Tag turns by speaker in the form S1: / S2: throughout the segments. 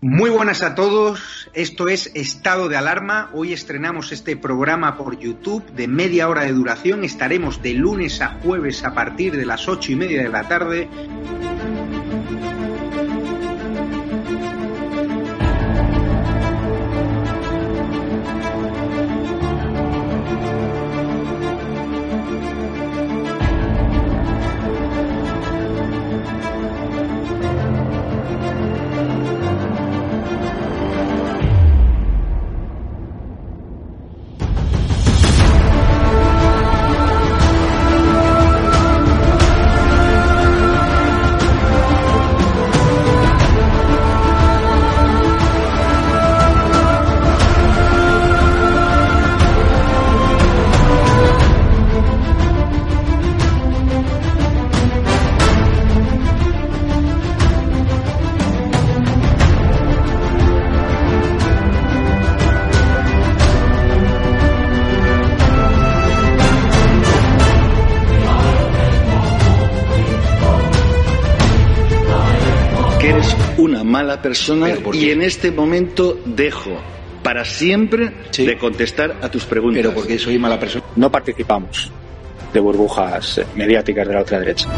S1: Muy buenas a todos, esto es Estado de Alarma. Hoy estrenamos este programa por YouTube de media hora de duración. Estaremos de lunes a jueves a partir de las ocho y media de la tarde
S2: mala persona y en este momento dejo para siempre de contestar a tus preguntas.
S3: Pero porque soy mala persona. No participamos de burbujas mediáticas de la otra derecha.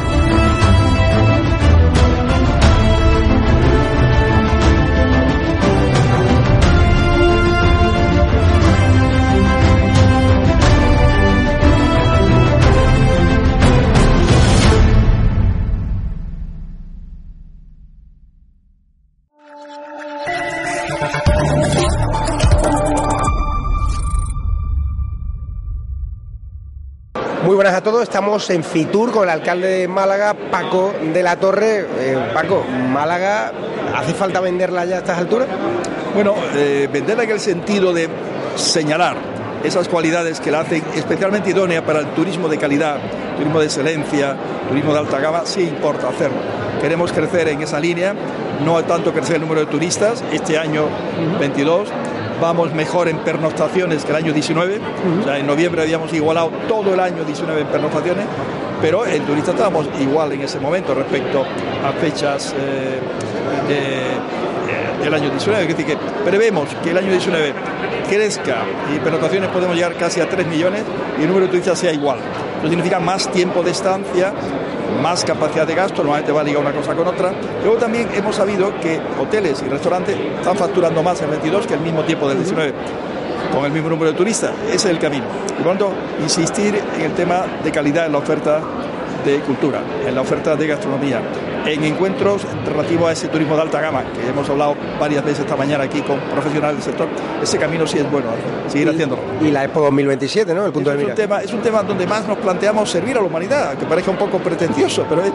S4: Muy buenas a todos, estamos en Fitur con el alcalde de Málaga, Paco de la Torre. Eh, Paco, Málaga, ¿hace falta venderla ya a estas alturas?
S5: Bueno, eh, venderla en el sentido de señalar esas cualidades que la hacen especialmente idónea para el turismo de calidad, turismo de excelencia, turismo de alta gama, sí importa hacerlo. Queremos crecer en esa línea, no tanto crecer el número de turistas, este año 22 vamos mejor en pernoctaciones que el año 19. O sea, en noviembre habíamos igualado todo el año 19 en pernoctaciones, pero en turistas estábamos igual en ese momento respecto a fechas eh, del año 19. Es decir, que prevemos que el año 19 crezca y pernoctaciones podemos llegar casi a 3 millones y el número de turistas sea igual. Eso significa más tiempo de estancia, más capacidad de gasto, normalmente va a ligar una cosa con otra. Luego también hemos sabido que hoteles y restaurantes están facturando más en 22 que el mismo tiempo del 19 con el mismo número de turistas. Ese es el camino. Y tanto, insistir en el tema de calidad en la oferta de cultura, en la oferta de gastronomía, en encuentros relativos a ese turismo de alta gama, que hemos hablado varias veces esta mañana aquí con profesionales del sector, ese camino sí es bueno, ¿eh? seguir haciéndolo.
S4: Y la Expo 2027, ¿no? El punto
S5: de
S4: mira.
S5: Es un, tema, es un tema donde más nos planteamos servir a la humanidad, que parezca un poco pretencioso, pero es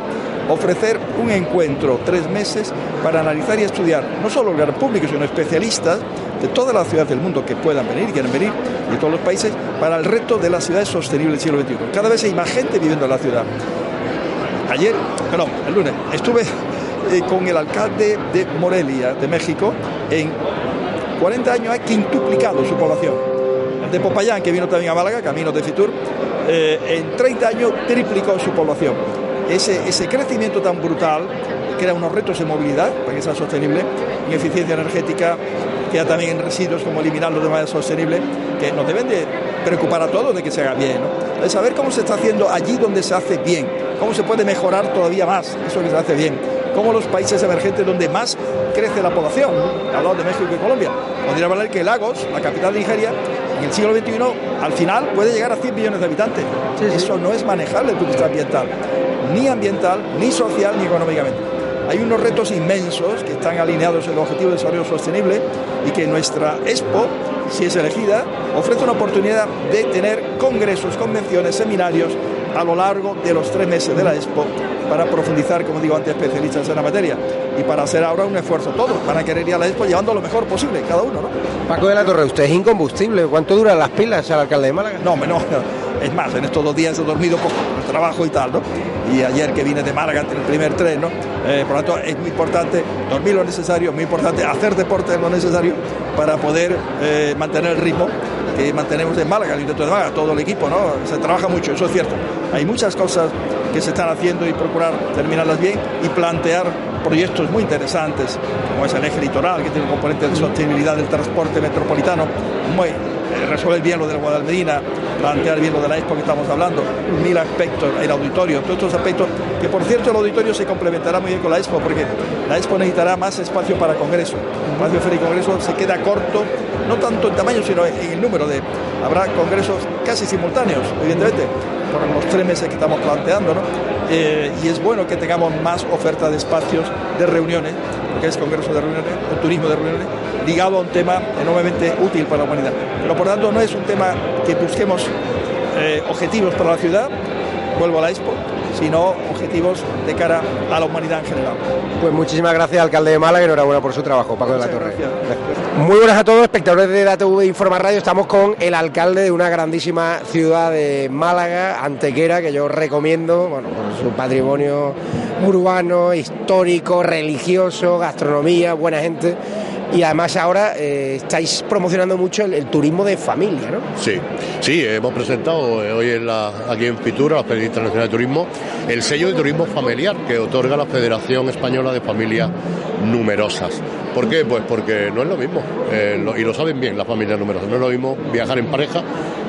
S5: ofrecer un encuentro tres meses para analizar y estudiar no solo el gran público, sino especialistas de todas las ciudades del mundo que puedan venir, quieren venir, de todos los países, para el reto de las ciudades sostenibles del siglo XXI. Cada vez hay más gente viviendo en la ciudad ayer, perdón, el lunes, estuve eh, con el alcalde de Morelia, de México, en 40 años ha quintuplicado su población. De Popayán, que vino también a Málaga, camino de Fitur, eh, en 30 años triplicó su población. Ese, ese crecimiento tan brutal crea unos retos en movilidad para que sea sostenible, en eficiencia energética, queda también en residuos, como eliminarlos de manera sostenible, que nos deben de preocupar a todos de que se haga bien. ¿no? De saber cómo se está haciendo allí donde se hace bien, cómo se puede mejorar todavía más eso que se hace bien, cómo los países emergentes donde más crece la población, hablamos de México y Colombia, podría hablar que Lagos, la capital de Nigeria, en el siglo XXI, al final puede llegar a 100 millones de habitantes. Eso no es manejable desde el punto de vista ambiental, ni ambiental, ni social, ni económicamente. Hay unos retos inmensos que están alineados en el Objetivo de Desarrollo Sostenible y que nuestra Expo, si es elegida, ofrece una oportunidad de tener congresos, convenciones, seminarios a lo largo de los tres meses de la Expo para profundizar, como digo antes, especialistas en la materia y para hacer ahora un esfuerzo todos, para querer ir a la Expo llevando lo mejor posible, cada uno, ¿no?
S4: Paco de la Torre, usted es incombustible. ¿Cuánto duran las pilas al alcalde de Málaga?
S5: No, no, es más, en estos dos días he dormido poco, el trabajo y tal, ¿no? Y ayer que vine de Málaga en el primer tren, ¿no? Eh, por lo tanto, es muy importante dormir lo necesario, muy importante hacer deporte lo necesario para poder eh, mantener el ritmo que mantenemos en Málaga, el Ayuntamiento de Málaga, todo el equipo, ¿no? Se trabaja mucho, eso es cierto. Hay muchas cosas que se están haciendo y procurar terminarlas bien y plantear proyectos muy interesantes, como es el eje litoral, que tiene un componente de sostenibilidad del transporte metropolitano, muy eh, resolver bien lo de la Guadalmedina, plantear bien lo de la expo que estamos hablando, mil aspectos, el auditorio, todos estos aspectos, que por cierto el auditorio se complementará muy bien con la expo, porque la expo necesitará más espacio para congreso. El espacio Feria y Congreso se queda corto, no tanto en tamaño, sino en el número de... Habrá congresos casi simultáneos, evidentemente, por los tres meses que estamos planteando, ¿no? Eh, y es bueno que tengamos más oferta de espacios de reuniones, porque es congreso de reuniones, o turismo de reuniones, ligado a un tema enormemente útil para la humanidad. Pero por tanto no es un tema que busquemos eh, objetivos para la ciudad, vuelvo a la Expo, sino objetivos de cara a la humanidad en general.
S4: Pues muchísimas gracias, alcalde de Málaga, y enhorabuena por su trabajo, Paco de la Torre. Muy buenas a todos, espectadores de DATV Informa Radio. Estamos con el alcalde de una grandísima ciudad de Málaga, Antequera, que yo recomiendo, bueno, por su patrimonio urbano, histórico, religioso, gastronomía, buena gente y además ahora eh, estáis promocionando mucho el, turismo de familia, ¿no?
S6: Sí, sí, hemos presentado eh, hoy en la, aquí en Fitura, la Federación Internacional de Turismo, el sello de turismo familiar que otorga la Federación Española de Familias Numerosas. ¿Por qué? Pues porque no es lo mismo, eh, y lo saben bien las familias numerosas, no es lo mismo viajar en pareja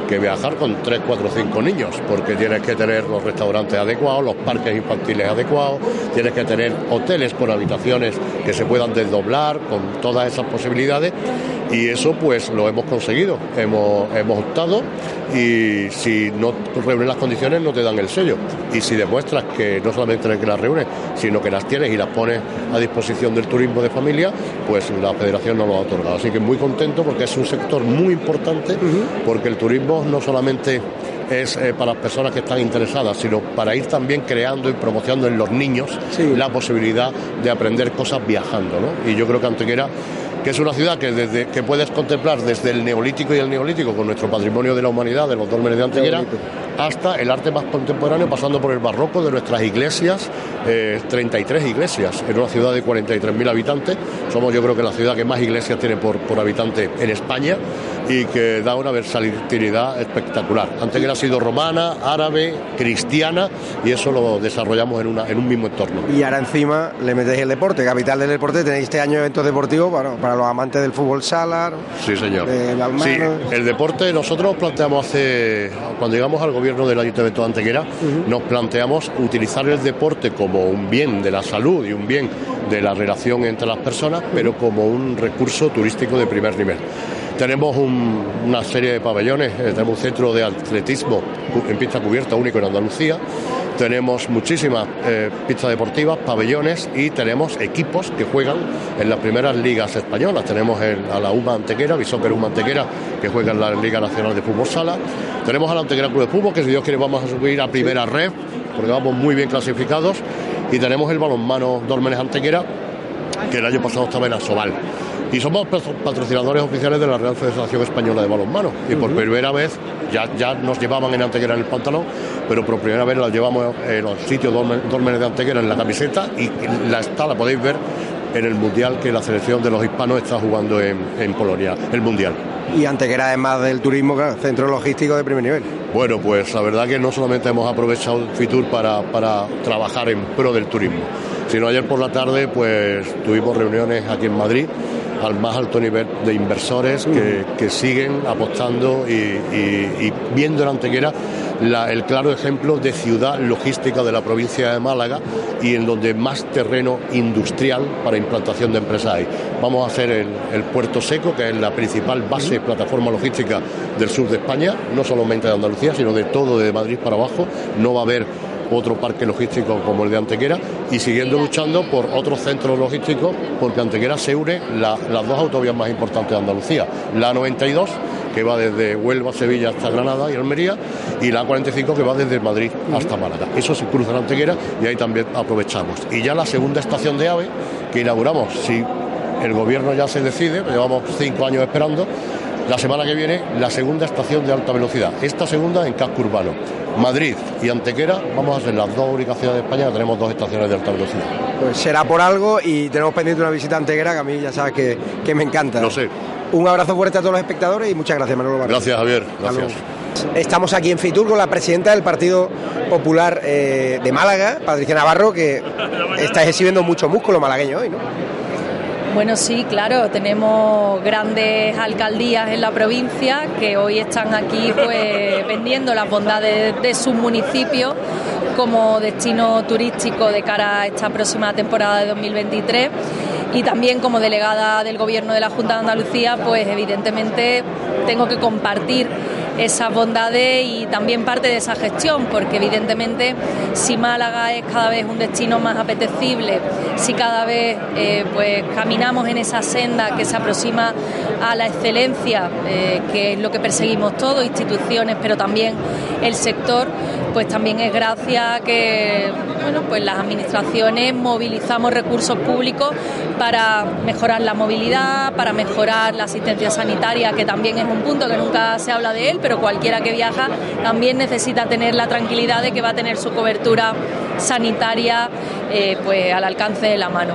S6: que viajar con 3, 4, 5 niños, porque tienes que tener los restaurantes adecuados, los parques infantiles adecuados, tienes que tener hoteles con habitaciones que se puedan desdoblar, con todas esas posibilidades, y eso pues lo hemos conseguido, hemos, hemos optado y si no reúnes las condiciones no te dan el sello. Y si demuestras que no solamente que las reúnes, sino que las tienes y las pones a disposición del turismo de familia, pues la federación no lo ha otorgado. Así que muy contento porque es un sector muy importante, porque el turismo no solamente es eh, para las personas que están interesadas, sino para ir también creando y promocionando en los niños la posibilidad de aprender cosas viajando. ¿no? Y yo creo que Antequera que es una ciudad que, desde, que puedes contemplar desde el neolítico y el neolítico con nuestro patrimonio de la humanidad, de los dólmenes de Antequera, hasta el arte más contemporáneo, pasando por el barroco de nuestras iglesias, 33 eh, iglesias en una ciudad de 43.000 habitantes. Somos yo creo que la ciudad que más iglesias tiene por, por habitante en España y que da una versatilidad espectacular. Antequera ha sido romana, árabe, cristiana y eso lo desarrollamos en, una, en un mismo entorno.
S4: Y ahora encima le metéis el deporte, capital del deporte, tenéis este año eventos deportivos bueno, para los amantes del fútbol sala.
S6: Sí, señor. sí, el deporte nosotros planteamos hace, cuando llegamos al gobierno del Ayuntamiento de Antequera, nos planteamos utilizar el deporte como un bien de la salud y un bien de la relación entre las personas, pero como un recurso turístico de primer nivel. Tenemos una serie de pabellones, eh, tenemos un centro de atletismo en pista cubierta único en Andalucía, tenemos muchísimas eh, pistas deportivas, pabellones y tenemos equipos que juegan en las primeras ligas españolas. Tenemos a la UMA Antequera, Bisóquer UMA Antequera, que juega en la Liga Nacional de Fútbol Sala. Tenemos a la Antequera Club de Fútbol, que si Dios quiere vamos a subir a primera red, porque vamos muy bien clasificados. Y tenemos el balonmano Dólmenes Antequera, que el año pasado estaba en Asobal y somos patrocinadores oficiales de la Real Federación Española de Balonmano. Y por primera vez, ya, ya nos llevaban en Antequera en el pantalón, pero por primera vez la llevamos en los sitios Dólmenes de Antequera en la camiseta y la está, la podéis ver en el Mundial que la selección de los hispanos está jugando en, en Polonia, el Mundial.
S4: Y Antequera, además del turismo, centro logístico de primer nivel.
S6: Bueno, pues la verdad que no solamente hemos aprovechado Fitur para, para trabajar en pro del turismo, sino ayer por la tarde pues tuvimos reuniones aquí en Madrid al más alto nivel de inversores que, siguen apostando y, viendo en Antequera el claro ejemplo de ciudad logística de la provincia de Málaga y en donde más terreno industrial para implantación de empresas hay. Vamos a hacer el, el puerto seco, que es la principal base, plataforma logística del sur de España, no solamente de Andalucía, sino de todo de Madrid para abajo. No va a haber otro parque logístico como el de Antequera y siguiendo luchando por otros centros logísticos porque Antequera se une las dos autovías más importantes de Andalucía, la 92 que va desde Huelva, Sevilla hasta Granada y Almería, y la 45 que va desde Madrid hasta Málaga. Eso se cruza en Antequera y ahí también aprovechamos. Y ya la segunda estación de AVE que inauguramos, si el gobierno ya se decide, llevamos cinco años esperando, la semana que viene la segunda estación de alta velocidad, esta segunda en casco urbano. Madrid y Antequera vamos a ser las dos únicas ciudades de España que tenemos dos estaciones de alta velocidad.
S4: Pues será por algo y tenemos pendiente una visita a Antequera que a mí ya sabes que, me encanta.
S6: Lo sé.
S4: Un abrazo fuerte a todos los espectadores y muchas gracias, Manolo
S6: Gracias, Javier. Gracias.
S4: Estamos aquí en Fitur con la presidenta del Partido Popular eh, de Málaga, Patricia Navarro, que está exhibiendo mucho músculo malagueño hoy, ¿no?
S7: Bueno, sí, claro, tenemos grandes alcaldías en la provincia que hoy están aquí pues vendiendo las bondades de sus municipios como destino turístico de cara a esta próxima temporada de 2023 y también como delegada del Gobierno de la Junta de Andalucía, pues evidentemente tengo que compartir esas bondades y también parte de esa gestión, porque evidentemente si Málaga es cada vez un destino más apetecible, si cada vez eh, pues caminamos en esa senda que se aproxima a la excelencia, eh, que es lo que perseguimos todos, instituciones, pero también el sector, pues también es gracias a que bueno, pues las administraciones movilizamos recursos públicos para mejorar la movilidad, para mejorar la asistencia sanitaria, que también es un punto que nunca se habla de él, pero cualquiera que viaja también necesita tener la tranquilidad de que va a tener su cobertura sanitaria eh, pues al alcance de la mano.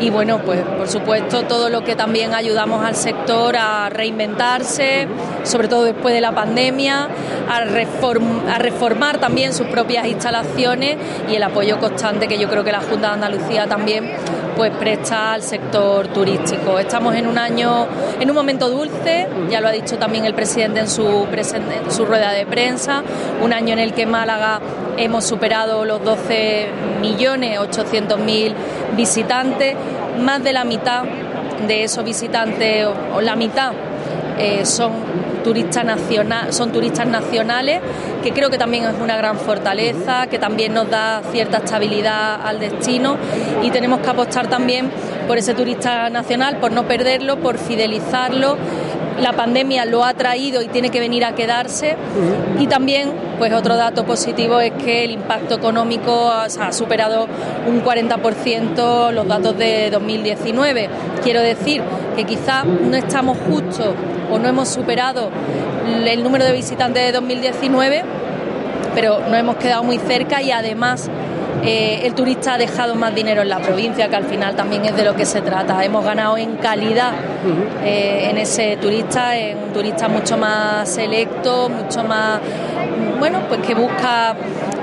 S7: Y bueno, pues por supuesto todo lo que también ayudamos al sector a reinventarse, sobre todo después de la pandemia, a, a reformar también sus propias instalaciones y el apoyo constante que yo creo que la Junta de Andalucía también pues presta al sector turístico. Estamos en un año, en un momento dulce, ya lo ha dicho también el presidente en su, su rueda de prensa, un año en el que Málaga hemos superado los 12 millones 800 mil visitantes, más de la mitad de esos visitantes, o la mitad, eh, son turistas nacional, son turistas nacionales, que creo que también es una gran fortaleza, que también nos da cierta estabilidad al destino. Y tenemos que apostar también por ese turista nacional, por no perderlo, por fidelizarlo la pandemia lo ha traído y tiene que venir a quedarse. Y también, pues otro dato positivo es que el impacto económico ha, superado un 40% los datos de 2019. Quiero decir que quizá no estamos justos o no hemos superado el número de visitantes de 2019, pero nos hemos quedado muy cerca y además eh, el turista ha dejado más dinero en la provincia, que al final también es de lo que se trata. Hemos ganado en calidad eh, en ese turista, en un turista mucho más selecto, mucho más, bueno, pues que busca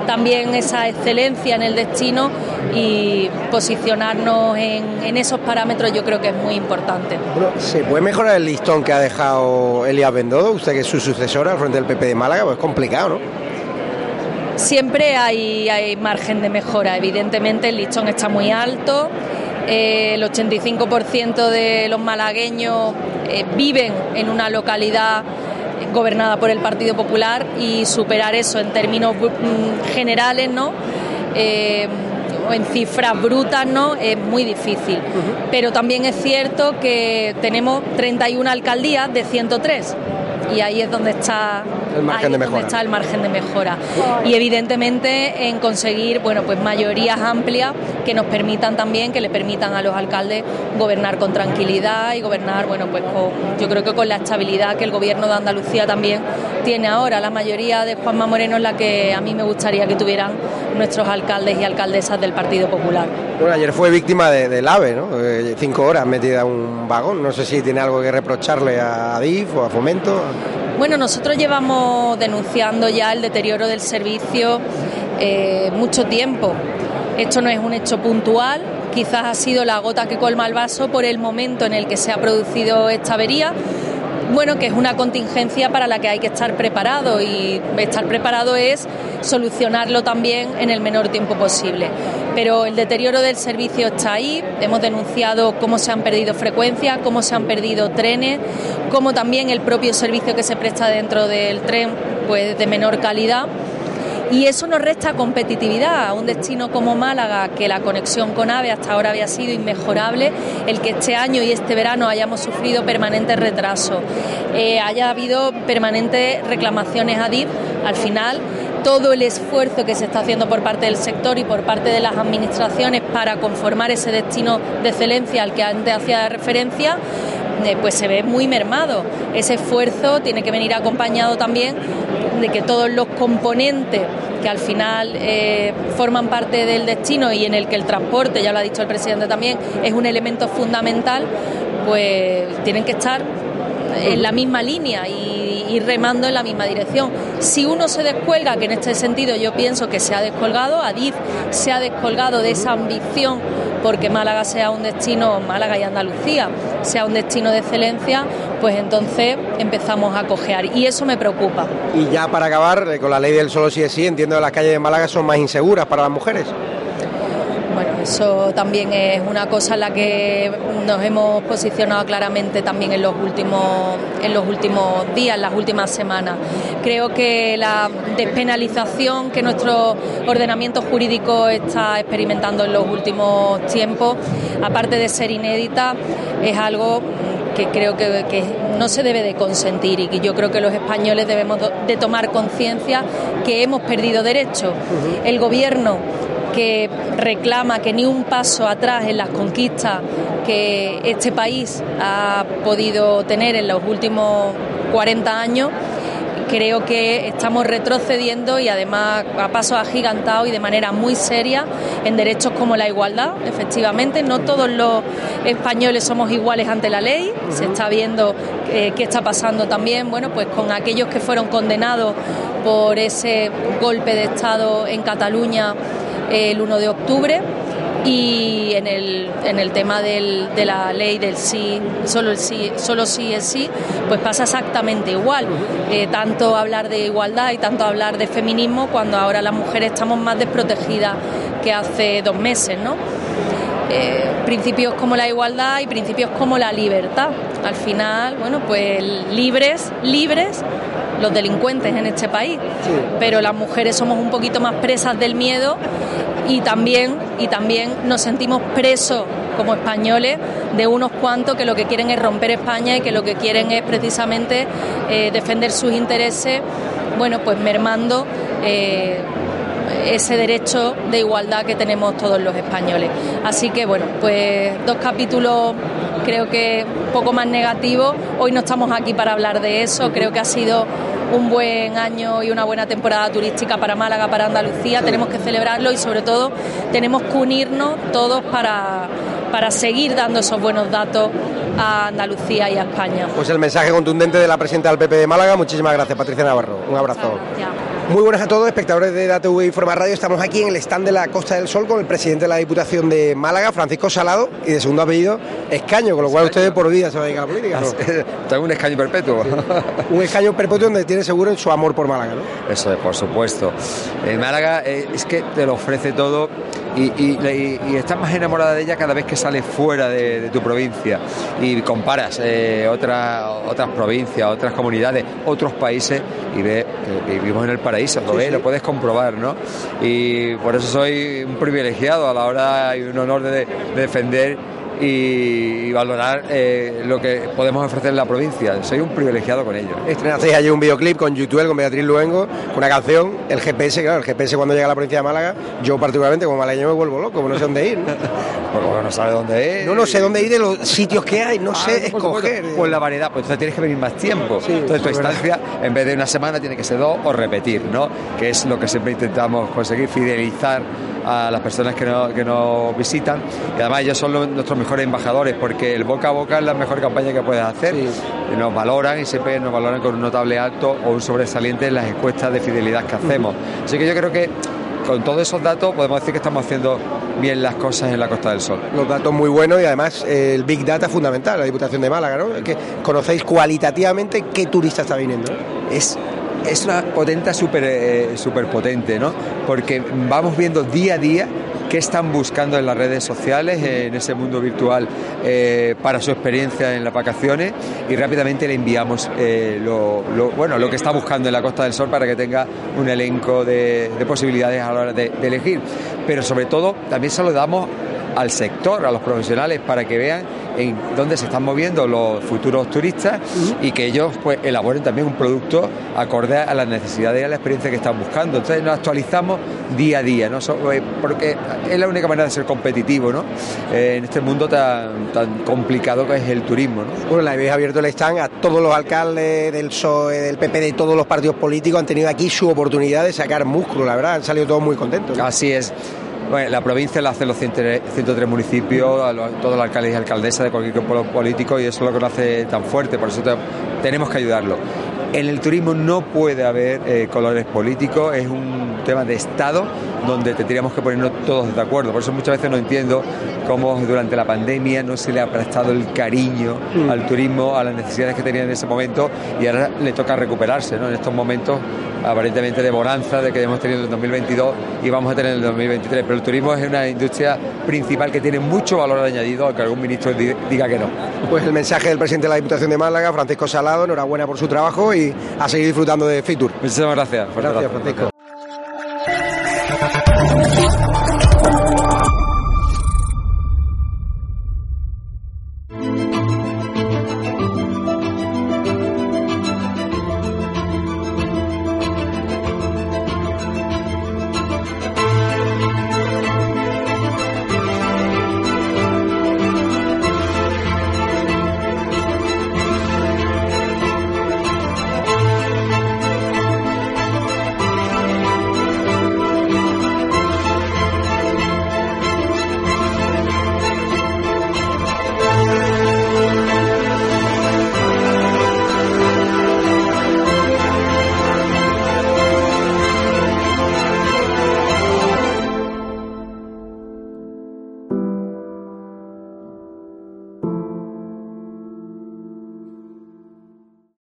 S7: también esa excelencia en el destino y posicionarnos en, esos parámetros yo creo que es muy importante.
S4: ¿Se puede mejorar el listón que ha dejado Elías Bendodo, usted que es su sucesora al frente del PP de Málaga? Pues es complicado, ¿no?
S7: Siempre hay, margen de mejora, evidentemente el listón está muy alto, eh, el 85% de los malagueños eh, viven en una localidad gobernada por el Partido Popular y superar eso en términos mm, generales, ¿no? Eh, o en cifras brutas, ¿no? Es muy difícil. Pero también es cierto que tenemos 31 alcaldías de 103 y ahí es donde está
S4: el margen, de, mejora.
S7: está el margen de mejora. Y evidentemente en conseguir bueno, pues mayorías amplias que nos permitan también, que le permitan a los alcaldes gobernar con tranquilidad y gobernar, bueno, pues yo creo que con la estabilidad que el gobierno de Andalucía también tiene ahora. La mayoría de Juanma Moreno es la que a mí me gustaría que tuvieran nuestros alcaldes y alcaldesas del Partido Popular.
S4: Bueno, ayer fue víctima del AVE, ¿no? Eh, cinco horas metida en un vagón. No sé si tiene algo que reprocharle a DIF o a Fomento.
S7: Bueno, nosotros llevamos denunciando ya el deterioro del servicio eh, mucho tiempo. Esto no es un hecho puntual, quizás ha sido la gota que colma el vaso por el momento en el que se ha producido esta avería bueno, que es una contingencia para la que hay que estar preparado y estar preparado es solucionarlo también en el menor tiempo posible. Pero el deterioro del servicio está ahí, hemos denunciado cómo se han perdido frecuencias, cómo se han perdido trenes, cómo también el propio servicio que se presta dentro del tren pues de menor calidad. Y eso nos resta competitividad a un destino como Málaga, que la conexión con AVE hasta ahora había sido inmejorable, el que este año y este verano hayamos sufrido permanentes retrasos, eh, haya habido permanentes reclamaciones a DIF, al final todo el esfuerzo que se está haciendo por parte del sector y por parte de las administraciones para conformar ese destino de excelencia al que antes hacía referencia, eh, pues se ve muy mermado. Ese esfuerzo tiene que venir acompañado también de que todos los componentes que al final eh, forman parte del destino y en el que el transporte, ya lo ha dicho el presidente también, es un elemento fundamental, pues tienen que estar en la misma línea y, y, remando en la misma dirección. Si uno se descuelga, que en este sentido yo pienso que se ha descolgado, Adif se ha descolgado de esa ambición porque Málaga sea un destino, Málaga y Andalucía sea un destino de excelencia, pues entonces empezamos a cojear y eso me preocupa.
S4: Y ya para acabar, eh, con la ley del solo sí es sí, entiendo que las calles de Málaga son más inseguras para las mujeres.
S7: Eso también es una cosa en la que nos hemos posicionado claramente también en los últimos, en los últimos días, en las últimas semanas. Creo que la despenalización que nuestro ordenamiento jurídico está experimentando en los últimos tiempos, aparte de ser inédita, es algo que creo que, no se debe de consentir y que yo creo que los españoles debemos de tomar conciencia que hemos perdido derechos. El gobierno que reclama que ni un paso atrás en las conquistas que este país ha podido tener en los últimos 40 años creo que estamos retrocediendo y además a pasos agigantados y de manera muy seria en derechos como la igualdad. Efectivamente, no todos los españoles somos iguales ante la ley. Se está viendo eh, qué está pasando también, bueno, pues con aquellos que fueron condenados por ese golpe de Estado en Cataluña el 1 de octubre y en el, en el tema del, de la ley del sí, solo el sí, solo sí es sí, pues pasa exactamente igual. Eh, tanto hablar de igualdad y tanto hablar de feminismo cuando ahora las mujeres estamos más desprotegidas que hace dos meses, ¿no? Eh, principios como la igualdad y principios como la libertad. Al final, bueno, pues libres, libres los delincuentes en este país, pero las mujeres somos un poquito más presas del miedo y también, y también nos sentimos presos como españoles de unos cuantos que lo que quieren es romper España y que lo que quieren es precisamente eh, defender sus intereses, bueno, pues mermando eh, ese derecho de igualdad que tenemos todos los españoles. Así que bueno, pues dos capítulos creo que un poco más negativos. Hoy no estamos aquí para hablar de eso, creo que ha sido un buen año y una buena temporada turística para Málaga, para Andalucía. Tenemos que celebrarlo y sobre todo tenemos que unirnos todos para, para seguir dando esos buenos datos a Andalucía y a España.
S4: Pues el mensaje contundente de la presidenta del PP de Málaga. Muchísimas gracias, Patricia Navarro. Un abrazo. Muy buenas a todos, espectadores de DATV y Forma Radio. Estamos aquí en el stand de la Costa del Sol con el presidente de la Diputación de Málaga, Francisco Salado, y de segundo apellido, Escaño, con lo cual ustedes por vida se va a dedicar a la política.
S8: ¿no? Tengo un escaño perpetuo.
S4: un escaño perpetuo donde tiene seguro su amor por Málaga, ¿no?
S8: Eso es, por supuesto. En Málaga eh, es que te lo ofrece todo y, estás más enamorada de ella cada vez que sales fuera de, tu provincia y comparas eh, otras, otras provincias, otras comunidades, otros países y ves que vivimos en el paraíso, lo ves, lo puedes comprobar, ¿no? Y por eso soy un privilegiado a la hora y un honor de defender y valorar eh, lo que podemos ofrecer en la provincia. Soy un privilegiado con ello.
S4: Estrenasteis allí un videoclip con YouTube, con Beatriz Luengo, con una canción, el GPS, claro, el GPS cuando llega a la provincia de Málaga, yo particularmente como malagueño me vuelvo loco, no sé dónde ir.
S8: Porque no sabe dónde ir.
S4: No, no sé dónde ir de los sitios que hay, no ah, sé escoger.
S8: Pues la variedad, pues entonces tienes que venir más tiempo. entonces tu estancia, en vez de una semana, tiene que ser dos o repetir, ¿no? Que es lo que siempre intentamos conseguir, fidelizar a las personas que nos, que nos visitan y además ellos son nuestros mejores embajadores porque el boca a boca es la mejor campaña que puedes hacer. Nos valoran y siempre nos valoran con un notable alto o un sobresaliente en las encuestas de fidelidad que hacemos. Así que yo creo que con todos esos datos podemos decir que estamos haciendo bien las cosas en la Costa del Sol.
S4: Los datos muy buenos y además el Big Data fundamental, la Diputación de Málaga, ¿no? Que conocéis cualitativamente qué turista está viniendo.
S8: Es es una potente súper eh, super potente, ¿no? Porque vamos viendo día a día qué están buscando en las redes sociales, en ese mundo virtual, eh, para su experiencia en las vacaciones y rápidamente le enviamos eh, lo, bueno, lo que está buscando en la Costa del Sol para que tenga un elenco de, posibilidades a la hora de, de elegir. Pero sobre todo también se lo damos al sector, a los profesionales, para que vean en dónde se están moviendo los futuros turistas y que ellos pues elaboren también un producto acorde a las necesidades y a la experiencia que están buscando. Entonces nos actualizamos día a día, ¿no? Eh, porque es la única manera de ser competitivo ¿no? Eh, en este mundo tan, tan complicado que es el turismo. ¿no?
S4: Bueno, la habéis abierto el stand a todos los alcaldes del PSOE, del PP, de todos los partidos políticos, han tenido aquí su oportunidad de sacar músculo, la verdad, han salido todos muy contentos.
S8: Así es Bueno, la provincia la hacen los 103 municipios, todos los alcaldes y alcaldesas de cualquier pueblo político y eso es lo que lo hace tan fuerte, por eso tenemos que ayudarlo. En el turismo no puede haber eh, colores políticos, es un tema de Estado donde tendríamos que ponernos todos de acuerdo. Por eso muchas veces no entiendo cómo durante la pandemia no se le ha prestado el cariño mm. al turismo, a las necesidades que tenía en ese momento y ahora le toca recuperarse ¿no? en estos momentos aparentemente de bonanza de que hemos tenido en el 2022 y vamos a tener en el 2023. Pero el turismo es una industria principal que tiene mucho valor añadido, aunque algún ministro diga que no.
S4: Pues el mensaje del presidente de la Diputación de Málaga, Francisco Salado, enhorabuena por su trabajo y a seguir disfrutando de Fitur.
S8: Muchísimas gracias.
S4: Gracias, Francisco.